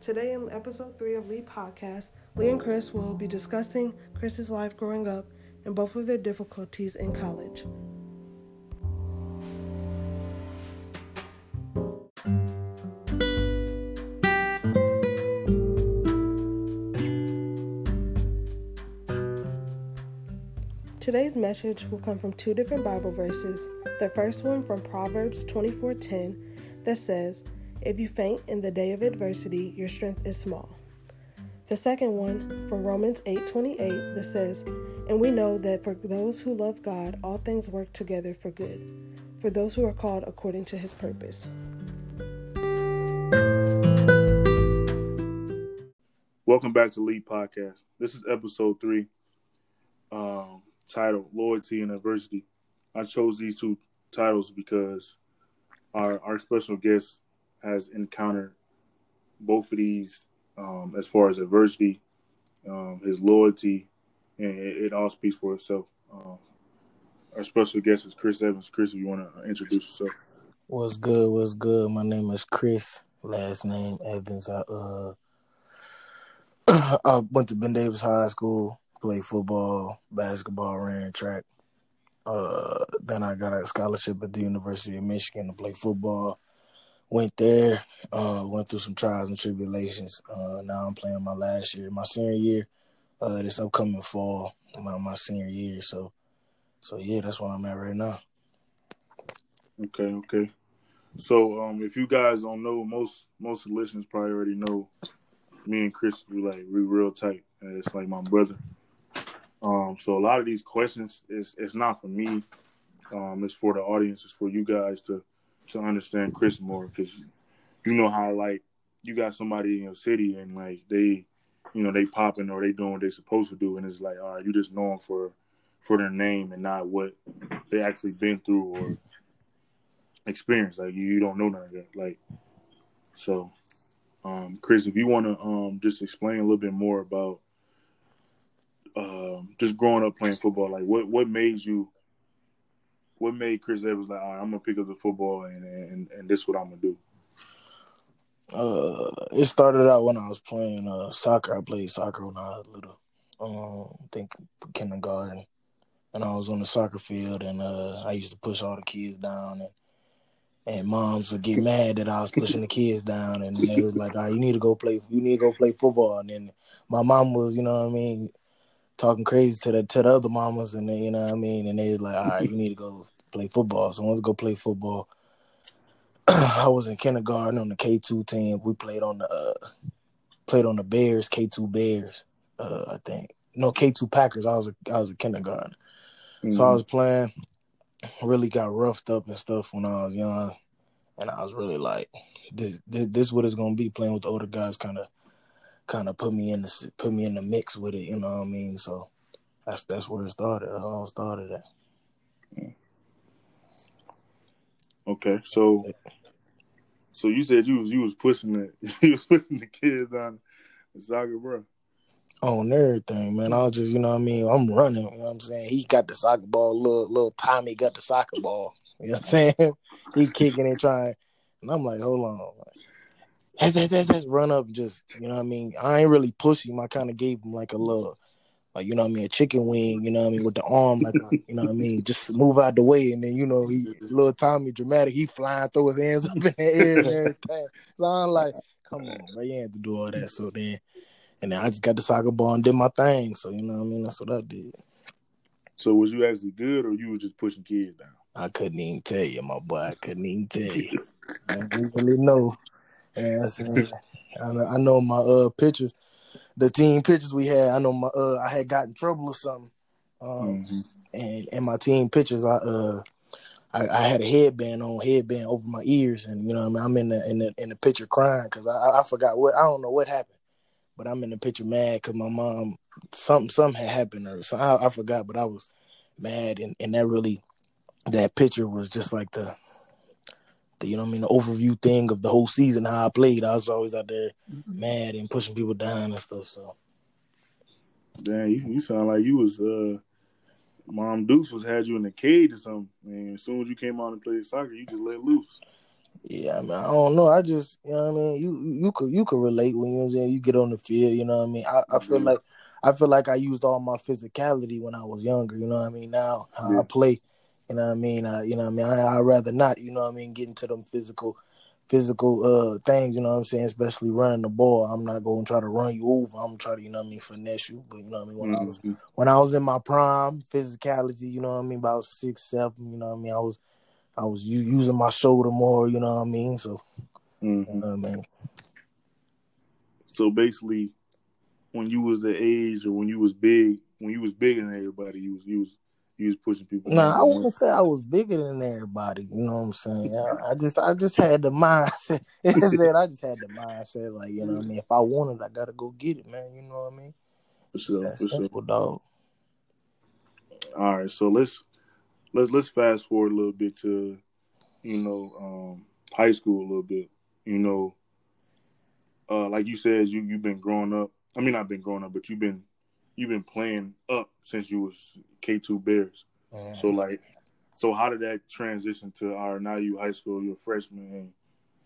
Today, in episode three of Lee Podcast, Lee and Chris will be discussing Chris's life growing up and both of their difficulties in college. Today's message will come from two different Bible verses. The first one from Proverbs 24:10 that says, "If you faint in the day of adversity, your strength is small." The second one from Romans 8:28 that says, "And we know that for those who love God, all things work together for good, for those who are called according to his purpose." Welcome back to Lead Podcast. This is episode three. Um, titled Loyalty and Adversity. I chose these two titles because our our special guest has encountered both of these um, as far as adversity, um, his loyalty, and it, it, all speaks for itself. Um, our special guest is Chris Evans. Chris, if you want to introduce yourself. What's good? What's good? My name is Chris. Last name Evans. I uh I went to Ben Davis High School played football, basketball, ran track. Uh, then I got a scholarship at the University of Michigan to play football. Went there, uh, went through some trials and tribulations. Uh, now I'm playing my last year, my senior year, uh, this upcoming fall, my, my senior year. So, so yeah, that's where I'm at right now. Okay, okay. So, um, if you guys don't know, most most of the listeners probably already know. Me and Chris, we like we real tight. It's like my brother. Um, so a lot of these questions is it's not for me. Um, it's for the audience. It's for you guys to to understand Chris more because you know how like you got somebody in your city and like they, you know, they popping or they doing what they supposed to do, and it's like, all right, you just know them for for their name and not what they actually been through or experience. Like you, you don't know none of that. Like so, um, Chris, if you want to um just explain a little bit more about um, just growing up playing football, like what what made you, what made Chris Evans like, I'm gonna pick up the football and and and this is what I'm gonna do. Uh, it started out when I was playing uh soccer. I played soccer when I was little. Um, I think kindergarten, and I was on the soccer field, and uh, I used to push all the kids down, and and moms would get mad that I was pushing the kids down, and they was like, "All right, you need to go play. You need to go play football." And then my mom was, you know what I mean, talking crazy to the to the other mamas, and they, you know what I mean. And they like, all right, you need to go play football. So I went to go play football. I was in kindergarten on the K two team. We played on the uh, played on the Bears K two Bears. Uh, I think no K two Packers. I was a, I was a kindergarten, mm-hmm. so I mm-hmm. was playing. Really got roughed up and stuff when I was young, and I was really like, this this, this what it's gonna be playing with the older guys, kind of kind of put me in the put me in the mix with it. You know what I mean? So that's that's where it started. It all started at. Okay, so so you said you was you was pushing the you was pushing the kids down the soccer, bro. On everything, man. I was just, you know what I mean? I'm running, you know what I'm saying? He got the soccer ball, little little Tommy got the soccer ball. You know what I'm saying? he kicking and trying. And I'm like, hold on has, has, has, has run up just, you know what I mean? I ain't really push him. I kind of gave him like a little, like, you know what I mean, a chicken wing, you know what I mean, with the arm, like, uh, you know what I mean, just move out the way. And then, you know, he, little Tommy dramatic, he flying, throw his hands up in the air and everything. So I'm like, come on, bro, you ain't to do all that. So then, and then I just got the soccer ball and did my thing. So, you know what I mean? That's what I did. So was you actually good or you were just pushing kids down? I couldn't even tell you, my boy. I couldn't even tell you. I didn't really know. Yeah, I know my uh pictures, the team pictures we had. I know my uh I had got in trouble or something, um, mm-hmm. and in my team pictures I uh I, I, had a headband on, headband over my ears, and you know I mean I'm in the in the in the picture crying because I I forgot what I don't know what happened, but I'm in the picture mad because my mom something something had happened or something I, I forgot, but I was mad and and that really that picture was just like the the you know what I mean the overview thing of the whole season how I played. I was always out there mm-hmm. mad and pushing people down and stuff. So damn, you, you sound like you was uh Mom Deuce was had you in the cage or something. And as soon as you came out and played soccer, you just let loose. Yeah, I mean, I don't know. I just, you know what I mean. You you could you could relate when you know, you get on the field. You know what I mean. I, I feel Mhm. like I feel like I used all my physicality when I was younger. You know what I mean. Now how Yeah. I play, you know what I mean. I, you know what I mean. I I rather not. You know what I mean. Get into them physical physical uh things. You know what I'm saying. Especially running the ball. I'm not going to try to run you over. I'm to try to, you know what I mean finesse you. But you know what I mean. When I was Mhm. when I was in my prime physicality, you know what I mean. About six seven. You know what I mean. I was I was using my shoulder more. You know what I mean. So. Mhm. You know what I mean? So basically, when you was the age or when you was big, when you was bigger than everybody, you was you was you was pushing people. Nah, I wouldn't say I was bigger than everybody. You know what I'm saying? I, I just, I just had the mindset. I I just had the mindset, like you know what I mean. If I want it, I gotta go get it, man. You know what I mean? for sure, for That's sure. simple, dog. All right, so let's let's let's fast forward a little bit to you know um, high school a little bit. You know, uh, like you said, you you've been growing up. I mean, I've been growing up, but you've been you've been playing up since you was K two Bears. Man. So like, so how did that transition to our now you high school, you're a freshman, and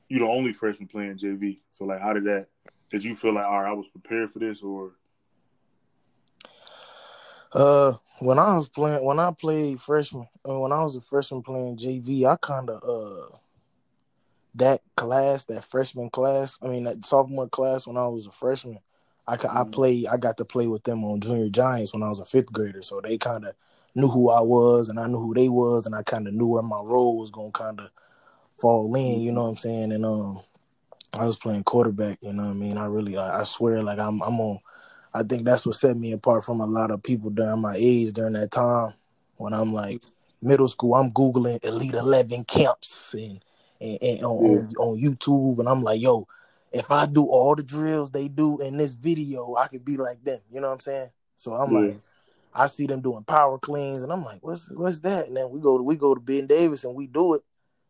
you the only freshman playing JV. So like, how did that? Did you feel like, all right, I was prepared for this, or Uh, when I was playing, when I played freshman, uh, when I was a freshman playing JV, I kind of uh that class, that freshman class. I mean, that sophomore class when I was a freshman. I I Mhm. played. I got to play with them on Junior Giants when I was a fifth grader, so they kind of knew who I was, and I knew who they was, and I kind of knew where my role was gonna kind of fall in. You know what I'm saying? And um, I was playing quarterback. You know what I mean? I really, I, I swear, like I'm, I'm on. I think that's what set me apart from a lot of people during my age during that time when I'm like middle school. I'm googling Elite Eleven camps and and, and on, on on YouTube, and I'm like, yo, if I do all the drills they do in this video, I could be like them. You know what I'm saying? So I'm Yeah. like, I see them doing power cleans, and I'm like, what's what's that? And then we go to we go to Ben Davis and we do it.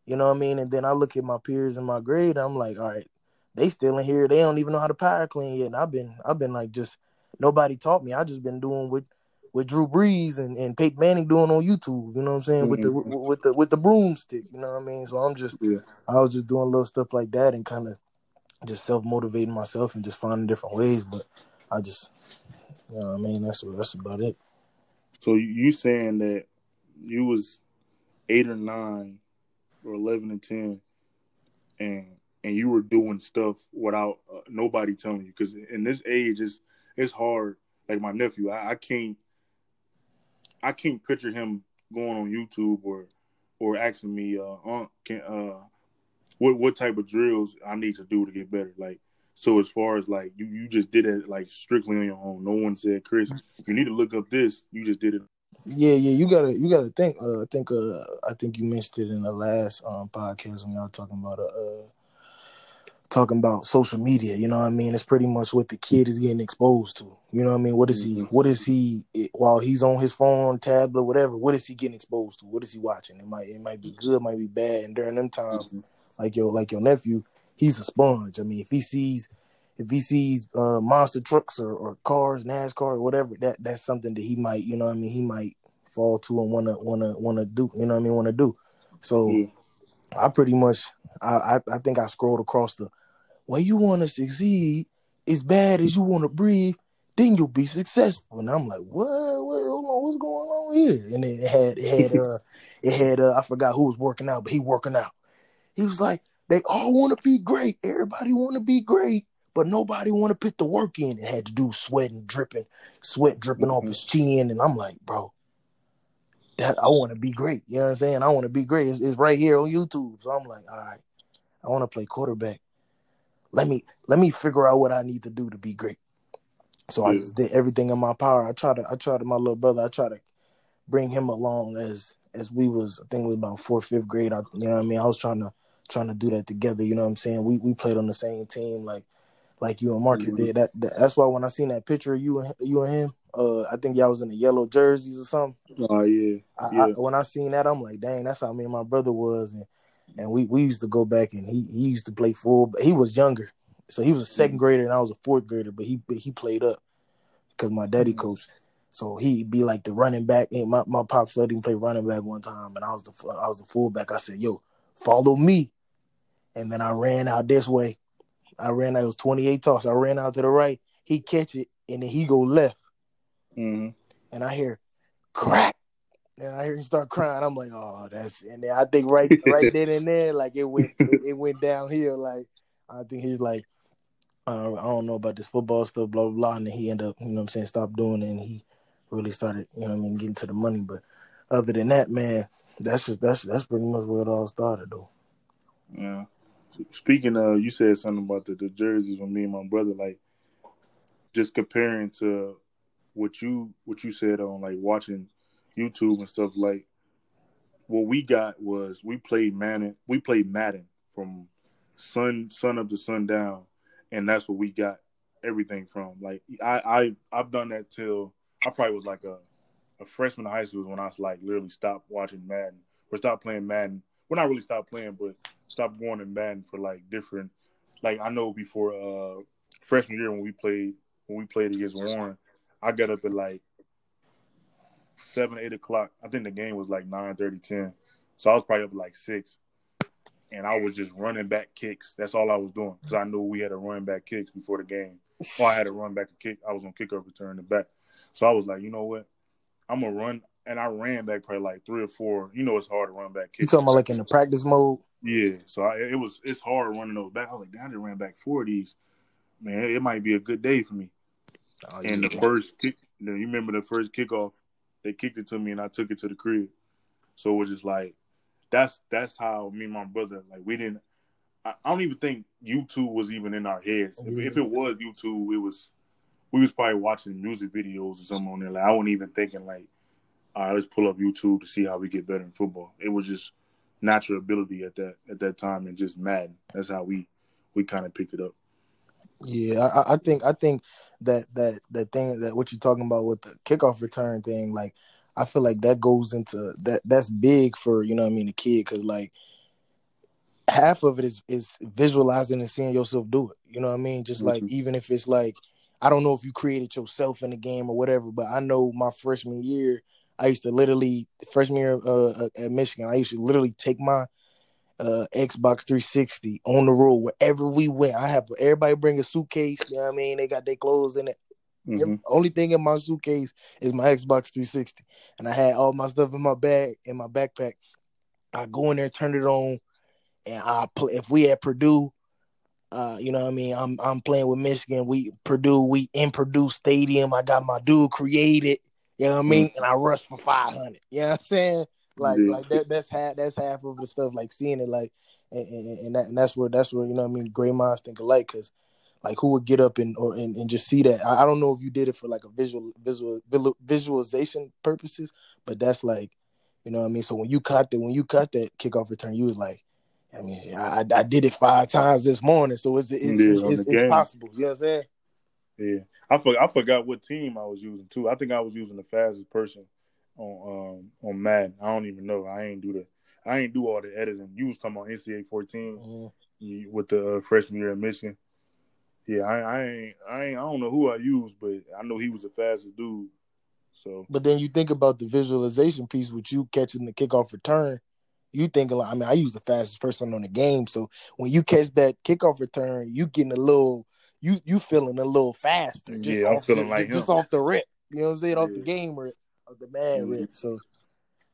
You know what I mean? And then I look at my peers in my grade, and I'm like, all right, they still in here. They don't even know how to power clean yet. And I've been I've been like just nobody taught me. I just been doing what with Drew Brees and, and Peyton Manning doing on YouTube. You know what I'm saying? With the with, with the with the broomstick. You know what I mean? So I'm just yeah, I was just doing little stuff like that and kind of just self motivating myself and just finding different ways. But I just you know I mean? That's that's about it. So you, you saying that you was eight or nine or eleven and ten, and and you were doing stuff without uh, nobody telling you? Because in this age, it's it's hard. Like my nephew, I, I can't I can't picture him going on YouTube or or asking me, uh, Aunt, can uh, what what type of drills I need to do to get better. Like so, as far as like you you just did it like strictly on your own. No one said, Chris, you need to look up this. You just did it. Yeah, yeah, you gotta you gotta think. Uh, I think uh, I think you mentioned it in the last um podcast when y'all talking about uh, uh talking about social media. You know what I mean? It's pretty much what the kid is getting exposed to. You know what I mean? What is he? Mhm. What is he? While he's on his phone, tablet, whatever. What is he getting exposed to? What is he watching? It might it might be good, might be bad. And during them times, like your like your nephew, he's a sponge. I mean, if he sees if he sees uh, monster trucks or, or cars, NASCAR or whatever, that that's something that he might, you know what I mean, he might fall to and wanna wanna wanna do, you know what I mean, wanna do. So Yeah. I pretty much I, I I think I scrolled across the when you wanna succeed as bad as you wanna breathe, then you'll be successful. And I'm like, what? what what's going on here? And it had it had uh it had uh I forgot who was working out, but he working out. He was like, they all want to be great. Everybody want to be great, but nobody want to put the work in. It had to do sweating, dripping, sweat dripping off Mhm. his chin. And I'm like, bro, that I want to be great. You know what I'm saying? I want to be great. It's, it's right here on YouTube. So I'm like, all right, I want to play quarterback. Let me let me figure out what I need to do to be great. So I just did everything in my power. I tried to I tried to my little brother. I tried to bring him along as as we was I think it was about fourth fifth grade. I, you know what I mean? I was trying to trying to do that together. You know what I'm saying? We we played on the same team like like you and Marcus Mhm. did. That, that that's why when I seen that picture of you and you and him, uh, I think y'all was in the yellow jerseys or something. Oh yeah, I, yeah. I, when I seen that, I'm like, dang, that's how me and my brother was, and and we, we used to go back and he he used to play full, but he was younger, so he was a second grader and I was a fourth grader, but he he played up because my daddy Mhm. coached. So he'd be like the running back. And my, my pops let him play running back one time, and I was the I was the fullback. I said, "Yo, follow me." and then I ran out this way. I ran out. It was 28 toss. I ran out to the right. He catch it, and then he go left. Mm-hmm. And I hear crack. And I hear him start crying. I'm like, oh, that's. And then I think right, right then and there, like it went, it, it went downhill. Like I think he's like, uh, I don't know about this football stuff, blah blah blah. And then he ended up, you know, what I'm saying, stop doing it, and he really started, you know, what I mean, getting to the money. But other than that, man, that's just that's that's pretty much where it all started, though. Yeah. Speaking of, you said something about the, the jerseys with me and my brother, like just comparing to what you what you said on like watching YouTube and stuff. Like what we got was we played Madden. We played Madden from sun sun up to sundown, and that's what we got everything from. Like I I I've done that till I probably was like a a freshman in high school is when I like literally stopped watching Madden or stopped playing Madden. Well, not really stopped playing, but stopped going to Madden for like different. Like I know before uh freshman year when we played when we played against Warren, I got up at like seven, eight o'clock. I think the game was like 9 30, 10. So I was probably up at like six. And I was just running back kicks. That's all I was doing. Because I knew we had to run back kicks before the game. Or I had to run back a kick. I was on kickoff return the back. So I was like, you know what? I'm gonna run and I ran back probably like three or four. You know, it's hard to run back. You talking about like in the practice mode? Yeah. So I, it was it's hard running those back. I was like, damn, I ran back four of these. Man, it might be a good day for me. Oh, and yeah. the first kick, you remember the first kickoff? They kicked it to me, and I took it to the crib. So it was just like that's that's how me and my brother like we didn't. I, I don't even think YouTube was even in our heads. If, if, it was YouTube, it was we was probably watching music videos or something on there. Like I wasn't even thinking like, all right, let's pull up YouTube to see how we get better in football. It was just natural ability at that at that time and just mad. That's how we we kind of picked it up. Yeah, I, I, think I think that that that thing that what you're talking about with the kickoff return thing, like I feel like that goes into that that's big for you know what I mean the kid because like half of it is is visualizing and seeing yourself do it. You know what I mean? Just like mm-hmm. even if it's like I don't know if you created yourself in the game or whatever, but I know my freshman year I used to literally freshman year uh, at Michigan I used to literally take my uh, Xbox 360 on the road wherever we went. I have everybody bring a suitcase. You know what I mean? They got their clothes in it. Mm-hmm. Only thing in my suitcase is my Xbox 360, and I had all my stuff in my bag in my backpack. I go in there, turn it on, and I play. If we at Purdue, uh, you know what I mean. I'm I'm playing with Michigan. We Purdue. We in Purdue Stadium. I got my dude created. You know what I mean? Mm-hmm. And I rushed for 500. You know what I'm saying? Like yeah. like that that's half that's half of the stuff like seeing it like and, and, and that and that's where that's where you know what I mean great minds think alike because like who would get up and or and, and just see that I, I, don't know if you did it for like a visual visual visualization purposes but that's like you know what I mean so when you caught that when you cut that kickoff return you was like I mean I I did it five times this morning so it's it's, yeah, it's, it's possible you know what I'm saying yeah I for, I forgot what team I was using too I think I was using the fastest person on um on Madden. I don't even know. I ain't do the I ain't do all the editing. You was talking about NCAA 14 mm-hmm. with the uh, freshman year at Michigan. Yeah, I, I ain't I ain't I don't know who I used, but I know he was the fastest dude. So, but then you think about the visualization piece with you catching the kickoff return. You think a lot. I mean, I use the fastest person on the game, so when you catch that kickoff return, you getting a little, you you feeling a little faster. yeah, I'm feeling the, like just him. off the rip. You know what I'm saying? Yeah. Off the game rip of the man mm-hmm. rip. So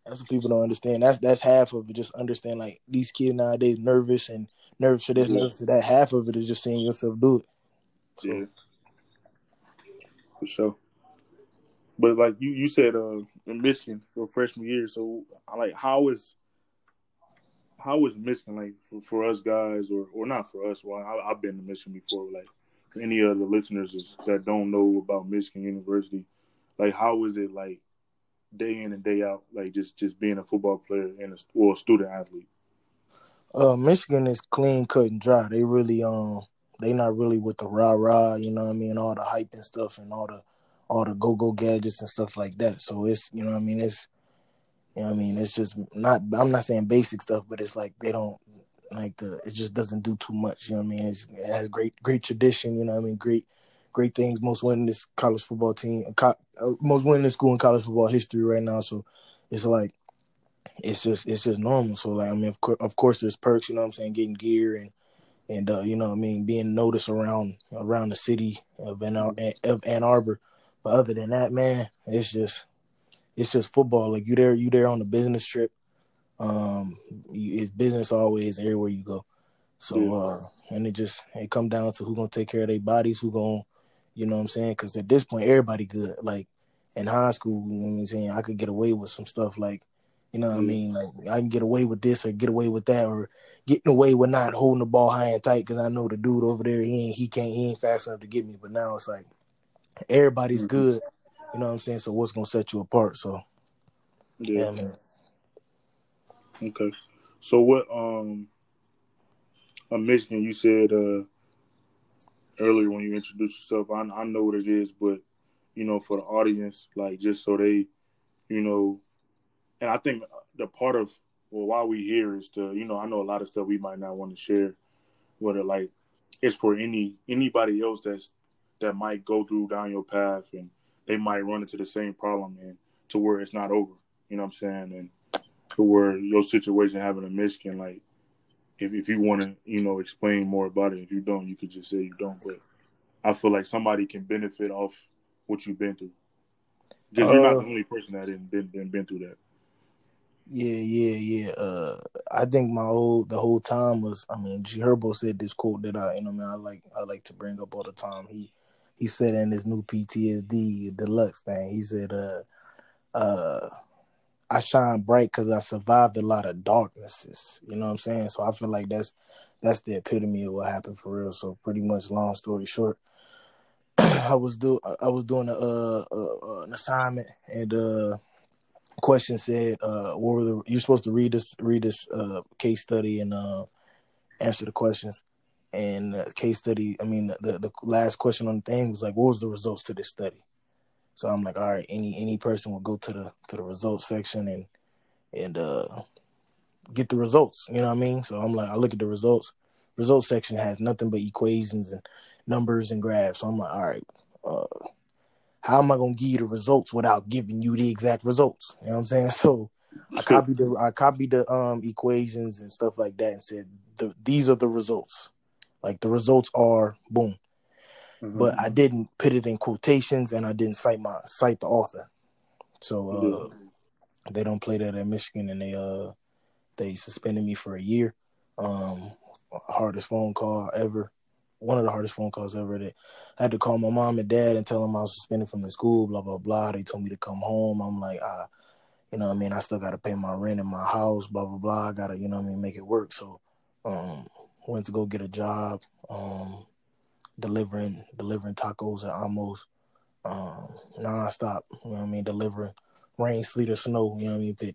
that's what people don't understand. That's that's half of it. Just understand like these kids nowadays nervous and nervous for this, yeah. nervous for that. Half of it is just seeing yourself do it. So. Yeah, for sure. But like you, you said uh, in Michigan for freshman year. So like, how is how is Michigan like for, for us guys, or or not for us? Well, I, have been to Michigan before. Like any of the listeners that don't know about Michigan University, like how is it like day in and day out, like just just being a football player and a or a student athlete? Uh, Michigan is clean cut and dry. They really um they not really with the rah rah, you know what I mean, all the hype and stuff and all the all the go go gadgets and stuff like that. So it's you know what I mean, it's you know what I mean, it's just not I'm not saying basic stuff, but it's like they don't like the it just doesn't do too much, you know what I mean? It's, it has great great tradition, you know what I mean, great great things, most winningest college football team, co- uh, most winningest school in college football history right now. So it's like it's just it's just normal. So like I mean, of, course, of course, there's perks. You know what I'm saying? Getting gear and and uh, you know what I mean, being noticed around around the city of Ann, of Ann Arbor. But other than that, man, it's just it's just football. Like you there, you there on a business trip. Um, you, it's business always everywhere you go. So uh, and it just it come down to who gonna take care of their bodies, who gonna, you know what I'm saying? Because at this point, everybody good. Like in high school, you know what I'm saying? I could get away with some stuff like, you know what mm-hmm. I mean? Like I can get away with this or get away with that or getting away with not holding the ball high and tight because I know the dude over there he ain't he can't he ain't fast enough to get me. But now it's like everybody's mm-hmm. good. You know what I'm saying? So what's gonna set you apart? So yeah, yeah Okay. So what um on Michigan you said uh earlier when you introduced yourself, I I know what it is, but you know, for the audience, like just so they, you know, and I think the part of well why we here is to, you know, I know a lot of stuff we might not want to share, whether like it's for any anybody else that's that might go through down your path and they might run into the same problem and to where it's not over. You know what I'm saying? And to where your situation having a Michigan, like if if you want to, you know, explain more about it. If you don't, you could just say you don't. But I feel like somebody can benefit off what you've been through. Because uh, you're not the uh, only person that didn't, didn't, been through that. Yeah, yeah, yeah. Uh, I think my whole the whole time was. I mean, G Herbo said this quote that I, you know, I mean, I like I like to bring up all the time. He he said in his new PTSD deluxe thing, he said, uh, uh, I shine bright because I survived a lot of darknesses. You know what I'm saying? So I feel like that's that's the epitome of what happened for real. So pretty much, long story short, I was do I was doing a, an assignment and uh question said uh what were the you're supposed to read this read this uh case study and uh answer the questions and the case study I mean the, the, the last question on the thing was like what was the results to this study so I'm like, all right, any any person will go to the to the results section and and uh get the results. You know what I mean? So I'm like, I look at the results. Results section has nothing but equations and numbers and graphs. So I'm like, all right, uh, how am I gonna give you the results without giving you the exact results? You know what I'm saying? So I copied the I copied the um equations and stuff like that and said the, these are the results. Like the results are boom mm-hmm. but I didn't put it in quotations and I didn't cite my cite the author. So uh, yeah. they don't play that at Michigan and they uh they suspended me for a year. Um hardest phone call ever. One of the hardest phone calls ever that I had to call my mom and dad and tell them I was suspended from the school, blah blah blah. They told me to come home. I'm like, ah, you know what I mean, I still gotta pay my rent in my house, blah blah blah. I gotta, you know what I mean, make it work. So um went to go get a job. Um delivering delivering tacos at almost um, nonstop. You know what I mean? Delivering rain, sleet, or snow. You know what I mean? But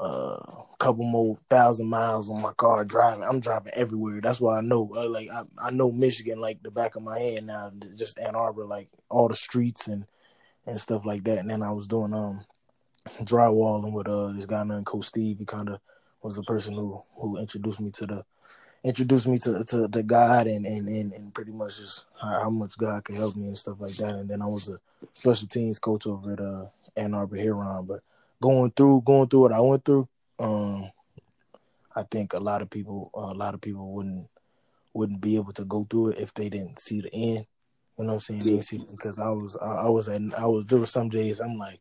a uh, couple more thousand miles on my car driving. I'm driving everywhere. That's why I know. Uh, like I, I know Michigan like the back of my hand now. Just Ann Arbor, like all the streets and and stuff like that. And then I was doing um drywalling with uh this guy named Coach Steve. He kind of was the person who who introduced me to the introduced me to to, to God and, and and and pretty much just how, how, much God could help me and stuff like that. And then I was a special teams coach over at uh, Ann Arbor Huron. But going through going through what I went through, um, I think a lot of people uh, a lot of people wouldn't wouldn't be able to go through it if they didn't see the end. You know what I'm saying? Because I was I, I was at I was there were some days I'm like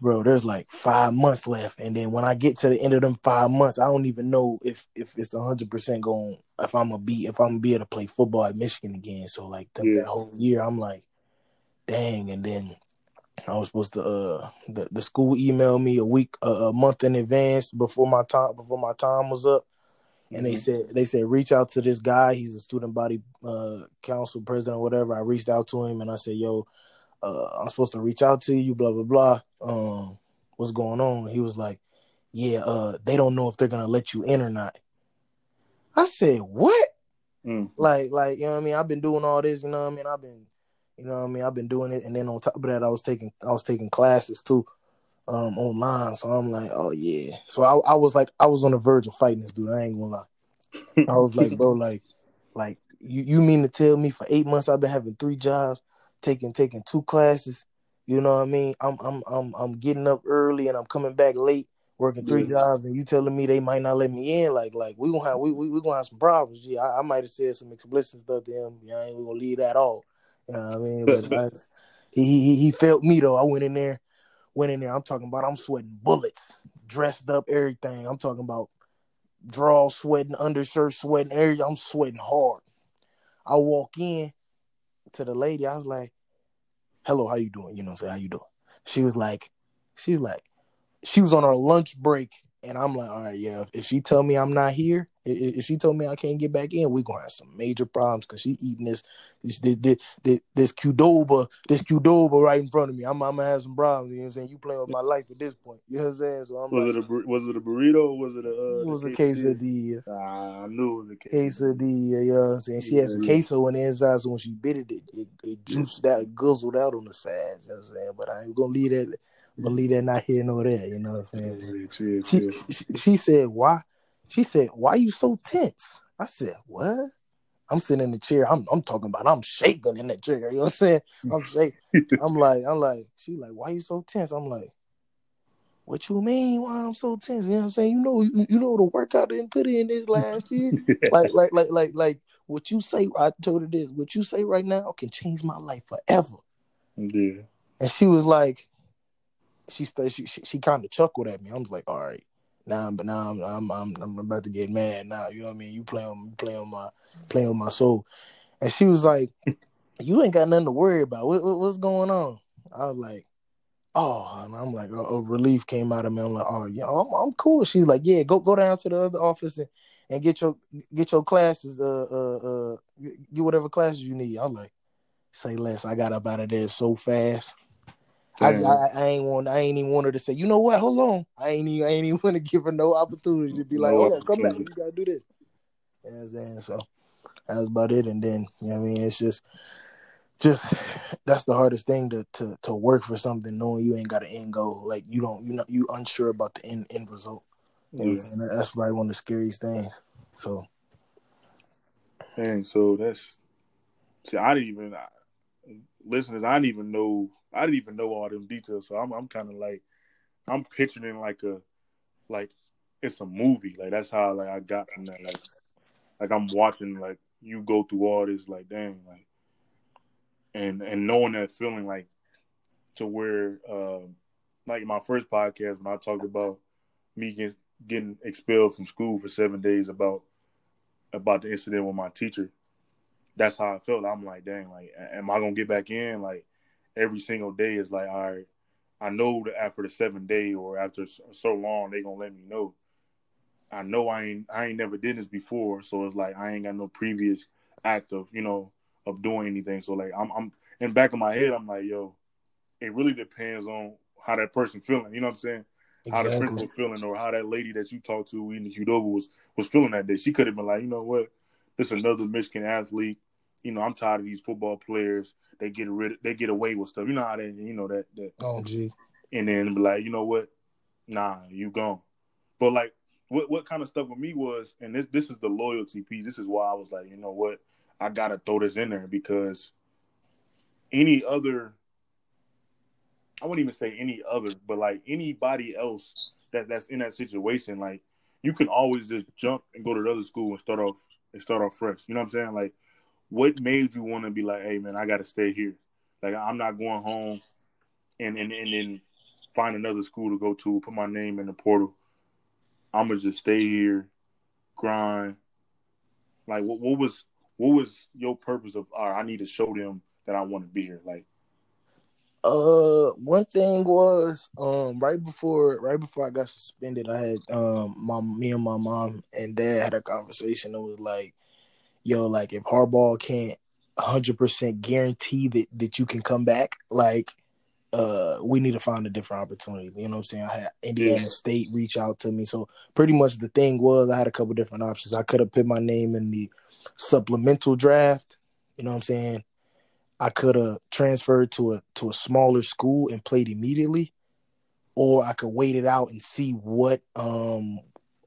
bro, there's like five months left, and then when I get to the end of them five months, I don't even know if if it's hundred percent going if I'm gonna be if I'm gonna be able to play football at Michigan again. So like the, yeah. that whole year, I'm like, dang, and then I was supposed to uh the, the school emailed me a week uh, a month in advance before my time before my time was up. And mm-hmm. they said they said reach out to this guy. He's a student body uh, council president or whatever. I reached out to him and I said, "Yo, uh, I'm supposed to reach out to you, blah blah blah. Um, what's going on? He was like, yeah, uh, they don't know if they're gonna let you in or not. I said, what? Mm. Like, like you know what I mean? I've been doing all this, you know what I mean? I've been, you know what I mean? I've been doing it, and then on top of that, I was taking, I was taking classes too, um, online. So I'm like, oh yeah. So I, I was like, I was on the verge of fighting this dude. I ain't gonna lie. I was like, bro, like, like you, you mean to tell me for eight months I've been having three jobs? Taking taking two classes. You know what I mean? I'm I'm I'm I'm getting up early and I'm coming back late, working three jobs, and you telling me they might not let me in. Like like we gonna have we we, we gonna have some problems. Gee, I, I might have said some explicit stuff to him. Yeah, I ain't gonna leave that all. You know what I mean? But I, he, he he felt me though. I went in there, went in there. I'm talking about I'm sweating bullets, dressed up, everything. I'm talking about draw sweating, undershirt sweating, everything. I'm sweating hard. I walk in to the lady. I was like, "Hello, how you doing? You know, what how you doing?" She was like, she was like, she was on her lunch break, and I'm like, "All right, yeah. If she tell me I'm not here, if she told me I can't get back in, we're gonna have some major problems because she eating this this this this, this, this Qdoba, this Qdoba right in front of me. I'm, I'm gonna have some problems. You know what I'm saying? You playing with my life at this point. You know what I'm saying? So I'm Was like, it a was it a burrito or was it a uh, it was a the quesadilla. Ah, I knew it was a quesadilla. quesadilla, you know what I'm saying? She Yeah, yeah. queso on the inside, so when she bit it, it, it, it juiced out, it guzzled out on the sides, you know what I'm saying? But I ain't gonna leave that, leave that not here nor there, you know what I'm saying? Yeah, She, she, she said, why? She said, why you so tense? I said, what? I'm sitting in the chair. I'm, I'm talking about, I'm shaking in that chair. You know what I'm saying? I'm shaking. I'm like, I'm like, she like, why you so tense? I'm like, what you mean? Why I'm so tense? You know what I'm saying? You know, you, you know the workout I didn't put in this last year. like, like, like, like, like, what you say? I told her this. What you say right now can change my life forever. yeah. And she was like, she she she, she kind of chuckled at me. I was like, all right, now, but now I'm, I'm I'm I'm about to get mad now. You know what I mean? You playing you playing my playing with my soul. And she was like, you ain't got nothing to worry about. What, what- what's going on? I was like, oh, and I'm like, oh, relief came out of me. I'm like, oh yeah, I'm, I'm cool. She's like, yeah, go go down to the other office and, and get your get your classes. Uh uh uh, get whatever classes you need. I'm like, say less. I got up out of there so fast. I, I, I ain't want I ain't even want her to say, you know what, hold on. I ain't even I ain't even want to give her no opportunity to be like, No hold on, come back. You gotta do this. You know what I'm saying? So that was about it. And then, you know what I mean, it's just just that's the hardest thing to to to work for something knowing you ain't got an end goal. Like you don't you know you unsure about the end end result. You know what I'm Yeah. That- That's probably one of the scariest things. So Dang, so that's see, I didn't even I, listeners. I didn't even know. I didn't even know all them details. So I'm, I'm kind of like, I'm picturing like a, like it's a movie. Like that's how like I got from that. Like, like I'm watching like you go through all this. Like, dang, like, and and knowing that feeling like to where, uh, like my first podcast when I talked about me get, getting expelled from school for seven days about about the incident with my teacher. That's how I felt. I'm like, dang, like, am I gonna get back in? Like, every single day is like, all right, I know that after the seventh day or after so- long, they gonna let me know. I know I ain't, I ain't never did this before, so it's like I ain't got no previous act of, you know, of doing anything. So like, I'm, I'm in back of my head, I'm like, yo, it really depends on how that person feeling. You know what I'm saying? how the principal feeling or how that lady that you talked to in the Qdoba was was feeling that day. She could have been like, you know what, this is another Michigan athlete. You know, I'm tired of these football players. They get rid, they get away with stuff. You know how they, you know that that, Oh gee. and then be like, you know what, nah, you gone. But like, what what kind of stuff with me was, and this this is the loyalty piece. This is why I was like, you know what, I gotta throw this in there because any other I wouldn't even say any other, but like anybody else that's that's in that situation, like you can always just jump and go to the other school and start off and start off fresh. You know what I'm saying? Like, what made you want to be like, hey man, I got to stay here. Like I'm not going home and and and then find another school to go to, put my name in the portal. I'm gonna just stay here, grind. Like, what what was what was your purpose of? All right, I need to show them that I want to be here. Like, Uh, one thing was um right before right before I got suspended, I had um my me and my mom and dad had a conversation. It was like, yo, like if Harbaugh can't hundred percent guarantee that that you can come back, like uh we need to find a different opportunity. You know what I'm saying? I had Indiana Yeah. State reach out to me. So pretty much the thing was I had a couple different options. I could have put my name in the supplemental draft. You know what I'm saying? I could have transferred to a to a smaller school and played immediately, or I could wait it out and see what um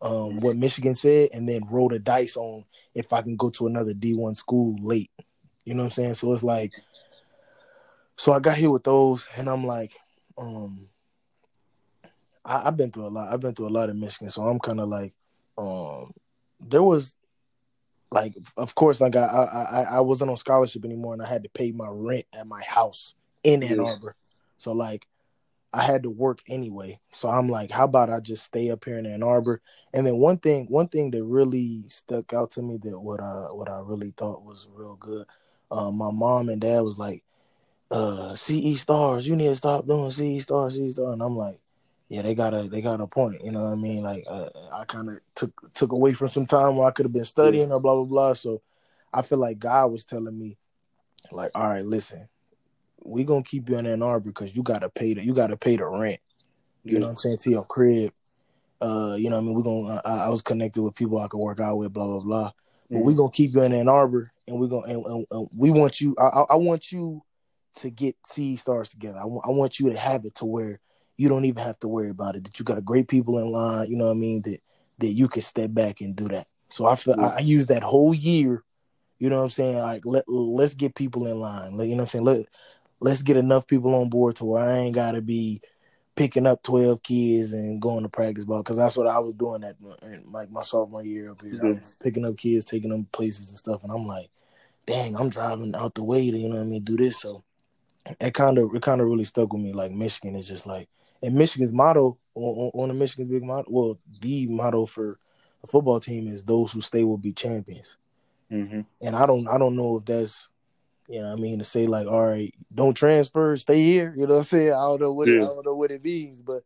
um what Michigan said and then roll the dice on if I can go to another D1 school late. You know what I'm saying? So it's like so I got here with those, and I'm like, um, I, have been through a lot. I've been through a lot in Michigan, so I'm kind of like, um, there was like, of course, like I, I I wasn't on scholarship anymore, and I had to pay my rent at my house in Ann Arbor. So like, I had to work anyway. So I'm like, how about I just stay up here in Ann Arbor? And then one thing, one thing that really stuck out to me that what I what I really thought was real good. Uh, my mom and dad was like, uh, CE stars, you need to stop doing CE stars, CE stars. And I'm like, yeah, they got a they got a point. You know what I mean? Like uh, I kind of took took away from some time where I could have been studying or blah blah blah. So I feel like God was telling me, like, all right, listen, we gonna keep you in Ann Arbor because you gotta pay the you gotta pay the rent. You yeah. know what I'm saying to your crib. Uh, you know, what I mean, we're gonna. I, I, was connected with people I could work out with, blah blah blah. But mm-hmm. we're gonna keep you in Ann Arbor, and we're gonna and, and, and we want you. I, I, want you to get CE stars together. I, w- I want you to have it to where you don't even have to worry about it. That you got great people in line. You know what I mean? That that you can step back and do that. So I feel yeah. I, I use that whole year. You know what I'm saying? Like let let's get people in line. Like, you know what I'm saying? Let let's get enough people on board to where I ain't gotta be picking up 12 kids and going to practice ball because that's what I was doing at like my sophomore year up here. Mm-hmm. Picking up kids, taking them places and stuff, and I'm like, dang, I'm driving out the way to you know what I mean, do this. So it kind of it kind of really stuck with me. Like Michigan is just like and Michigan's motto on, on the Michigan's big motto, well, the motto for a football team is "Those who stay will be champions." Mm-hmm. And I don't, I don't know if that's, you know, what I mean, to say like, all right, don't transfer, stay here. You know what I'm saying? I don't know what, yeah. it, I don't know what it means, but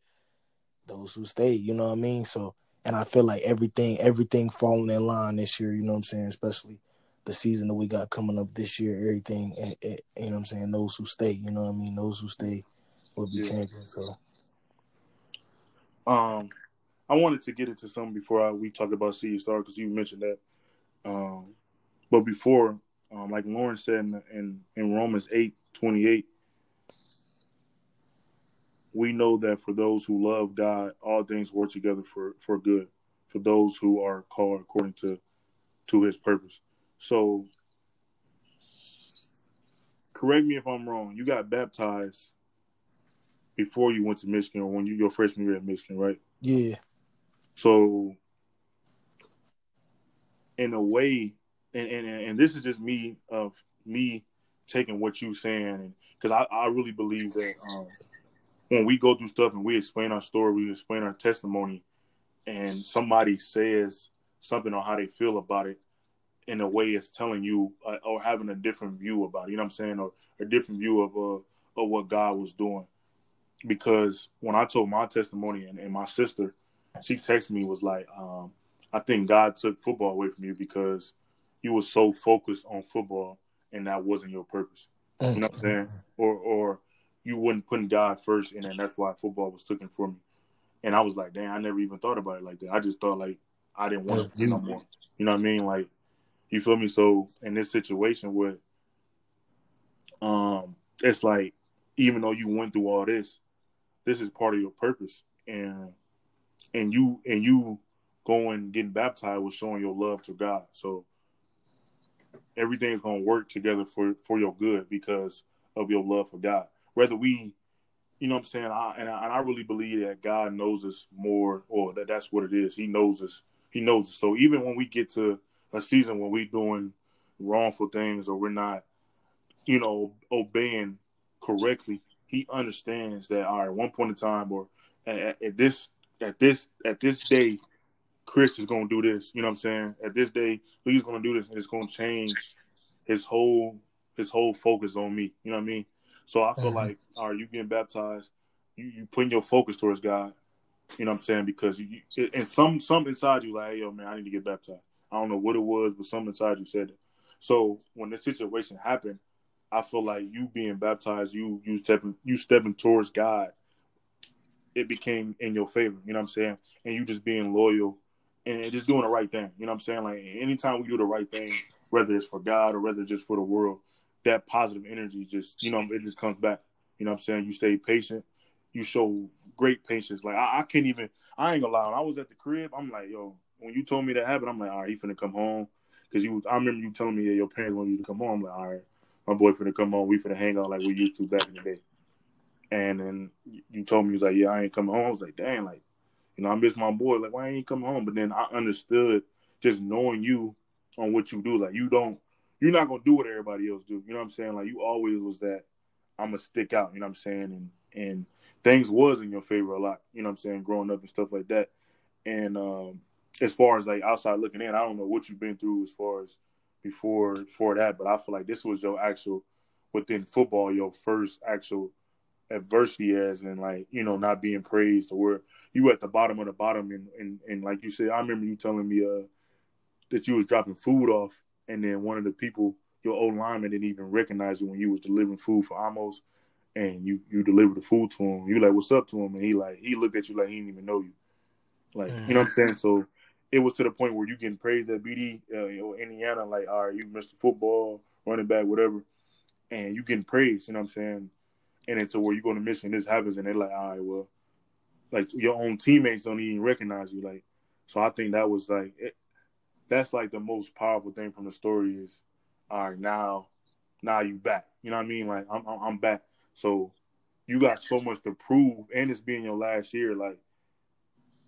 those who stay, you know what I mean. So, and I feel like everything, everything falling in line this year. You know what I'm saying? Especially the season that we got coming up this year. Everything, and, and, you know what I'm saying? Those who stay, you know what I mean. Those who stay will be yeah. champions. So. Um, I wanted to get into something before I, we talk about CE Star because you mentioned that. Um, but before, um, like Lauren said in, in, in Romans 8 28, we know that for those who love God, all things work together for, for good, for those who are called according to to his purpose. So correct me if I'm wrong. You got baptized before you went to Michigan or when you your freshman year at Michigan, right? Yeah. So in a way, and and, and this is just me of me taking what you saying, because I, I really believe that um, when we go through stuff and we explain our story, we explain our testimony, and somebody says something on how they feel about it, in a way, it's telling you uh, or having a different view about it. You know what I'm saying, or a different view of uh, of what God was doing because when I told my testimony and, and my sister, she texted me was like, um, I think God took football away from you because you were so focused on football and that wasn't your purpose. You know what I'm saying? Or or you wouldn't put God first and then that's why football was taken from me. And I was like, damn, I never even thought about it like that. I just thought like I didn't want to play no more. You know what I mean? Like you feel me? So in this situation with um it's like even though you went through all this, this is part of your purpose and and you and you going getting baptized was showing your love to God. So everything's gonna work together for for your good because of your love for God. Whether we, you know, what I'm saying, I, and I, and I really believe that God knows us more, or that that's what it is. He knows us. He knows us. So even when we get to a season when we're doing wrongful things or we're not, you know, obeying correctly, he understands that all right, one point in time or at, at this at this at this day, Chris is gonna do this. You know what I'm saying? At this day, he's gonna do this, and it's gonna change his whole his whole focus on me. You know what I mean? So I feel mm-hmm. like, all right, you getting baptized, you you putting your focus towards God. You know what I'm saying? Because you, and some some inside you like, hey, yo, man, I need to get baptized. I don't know what it was, but some inside you said it. So when the situation happened, I feel like you being baptized, you you stepping you stepping towards God, it became in your favor. You know what I'm saying? And you just being loyal and just doing the right thing. You know what I'm saying? Like anytime we do the right thing, whether it's for God or whether it's just for the world, that positive energy just you know it just comes back. You know what I'm saying? You stay patient. You show great patience. Like I, I can't even. I ain't gonna lie. When I was at the crib, I'm like, yo. When you told me that happened, I'm like, all right, he finna come home because you. I remember you telling me that your parents wanted you to come home. I'm like, all right my boy finna come home. We finna hang out like we used to back in the day. And then you told me, you was like, yeah, I ain't coming home. I was like, dang, like, you know, I miss my boy. Like, why ain't coming home? But then I understood just knowing you on what you do. Like, you don't, you're not gonna do what everybody else do. You know what I'm saying? Like, you always was that. I'm gonna stick out. You know what I'm saying? And and things was in your favor a lot. You know what I'm saying? Growing up and stuff like that. And um, as far as like outside looking in, I don't know what you've been through as far as before before that, but I feel like this was your actual within football, your first actual adversity as and like you know not being praised or where you were at the bottom of the bottom and, and and like you said i remember you telling me uh that you was dropping food off and then one of the people your old lineman didn't even recognize you when you was delivering food for Amos and you you delivered the food to him. You like what's up? to him and he like he looked at you like he didn't even know you. Like you know what i'm saying? So it was to the point where you getting praised at bd uh, indiana like all right you mr football running back whatever and you getting praised you know what i'm saying and it's to where you go to Michigan, this happens, and they're like, all right, well, like your own teammates don't even recognize you. Like, so I think that was like, it, that's like the most powerful thing from the story is, all right, now, now you back. You know what I mean? Like, I'm, I'm back. So you got so much to prove, and it's being your last year. Like,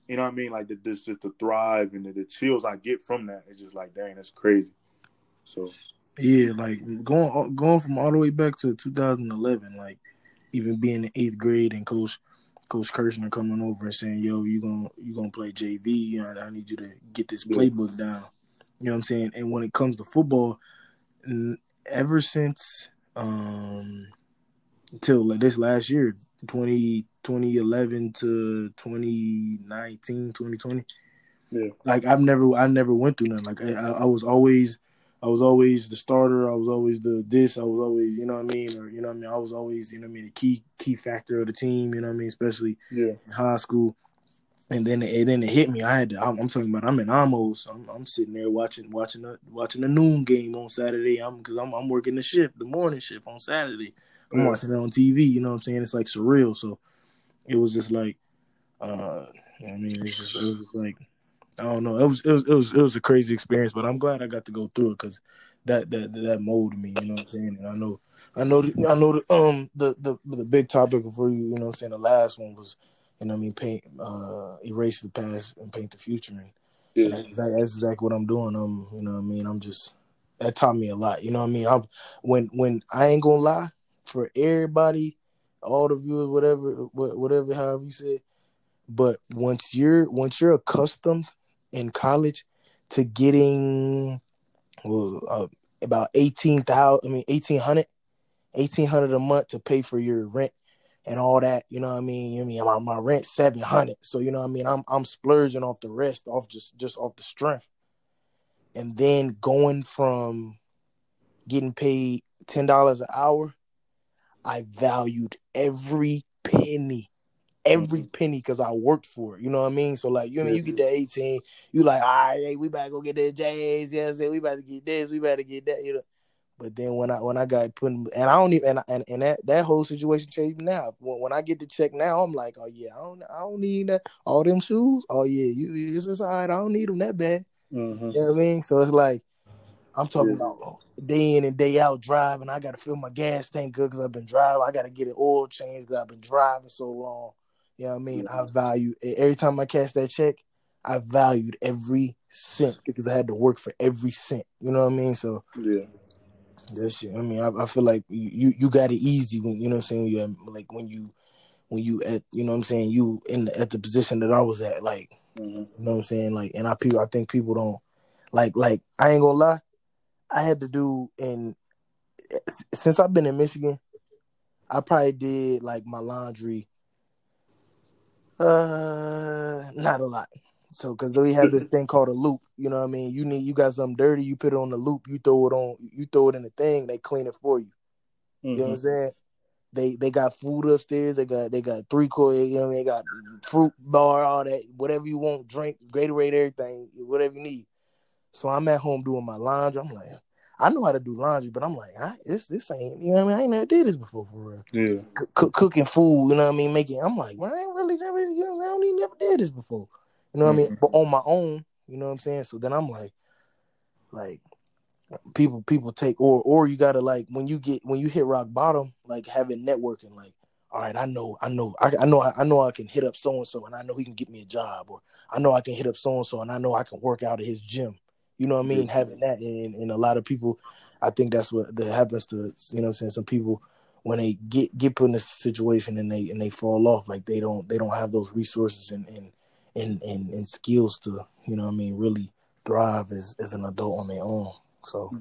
you know what I mean? Like, the, this just the thrive and the, the chills I get from that. It's just like, dang, that's crazy. So. Yeah, like going going from all the way back to 2011, like even being in eighth grade and coach Coach Kirshner coming over and saying, "Yo, you gonna you gonna play JV? You know, I need you to get this playbook down." You know what I'm saying? And when it comes to football, ever since um until like this last year, 20, 2011 to 2019, 2020. Yeah. Like I've never I never went through nothing. Like I, I was always I was always the starter. I was always the this. I was always, you know what I mean, or you know what I mean. I was always, you know what I mean, the key key factor of the team. You know what I mean, especially yeah. in high school. And then it, then it hit me. I had to. I'm, I'm talking about. I'm in Amos. I'm, I'm sitting there watching watching the watching the noon game on Saturday. I'm because I'm I'm working the shift, the morning shift on Saturday. I'm watching it on TV. You know what I'm saying? It's like surreal. So it was just like, uh, I mean, it's just it was like I don't know. It was it was it was it was a crazy experience, but I'm glad I got to go through it because that that that molded me. You know what I'm saying? And I know I know I know the um the the the big topic for you. You know what I'm saying? The last one was you know what I mean paint uh erase the past and paint the future. And, yeah. that's, exactly, that's exactly what I'm doing. Um you know what I mean? I'm just that taught me a lot. You know what I mean? I'm when when I ain't gonna lie for everybody, all the viewers, whatever whatever however you said. But once you're once you're accustomed in college to getting uh, about 18,000, I mean, 1800, 1800 a month to pay for your rent and all that. You know what I mean? You know I mean, my, my rent 700. So, you know what I mean? I'm, I'm splurging off the rest off just, just off the strength. And then going from getting paid $10 an hour, I valued every penny every mm-hmm. penny because I worked for it. You know what I mean? So like you know, you get that 18, you like, all right, hey, we better go get that jazz. Yeah, say we about to get this, we about to get that, you know. But then when I when I got put in, and I don't even and, and, and that that whole situation changed now. When, when I get the check now, I'm like, oh yeah, I don't I don't need that all them shoes. Oh yeah, you it's just all right. I don't need them that bad. Mm-hmm. You know what I mean? So it's like I'm talking yeah. about day in and day out driving. I got to fill my gas tank good because I've been driving. I got to get an oil change because I've been driving so long. You know what I mean? I value every time I cash that check, I valued every cent because I had to work for every cent. You know what I mean? So yeah, that shit. I mean, I, I feel like you you got it easy when you know what I'm saying. You have, like when you when you at you know what I'm saying you in the, at the position that I was at. Like mm-hmm. you know what I'm saying. Like and I people I think people don't like like I ain't gonna lie. I had to do and since I've been in Michigan. I probably did like my laundry uh, not a lot. So, because we have this thing called a loop, you know what I mean? You need, you got something dirty, you put it on the loop, you throw it on, you throw it in the thing, they clean it for you. Mm-hmm. You know what I'm mm-hmm. saying? They they got food upstairs. They got they got three core. You know what I mean? They got fruit bar, all that, whatever you want, drink, Gatorade, everything, whatever you need. So I'm at home doing my laundry. I'm like, I know how to do laundry, but I'm like, I, this this ain't you know what I mean. I ain't never did this before for real. Yeah, C- cooking food, you know what I mean. Making, I'm like, well, I ain't really never, you know, I don't even never did this before. You know what mm-hmm. I mean? Mm-hmm. But on my own, you know what I'm saying. So then I'm like, like, people people take or or you gotta like when you get when you hit rock bottom, like having networking, like all right, I know, I know, I, I know, I know I can hit up so and so, and I know he can get me a job, or I know I can hit up so and so, and I know I can work out at his gym. You know what I mean? Yeah. Having that, and, and a lot of people, I think that's what that happens to you know I'm saying. Some people when they get get put in a situation and they and they fall off, like they don't they don't have those resources and and and and, and skills to you know I mean really thrive as as an adult on their own. So.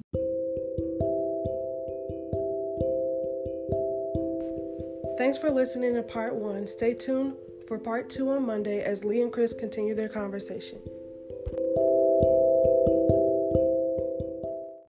Thanks for listening to part one. Stay tuned for part two on Monday as Lee and Chris continue their conversation.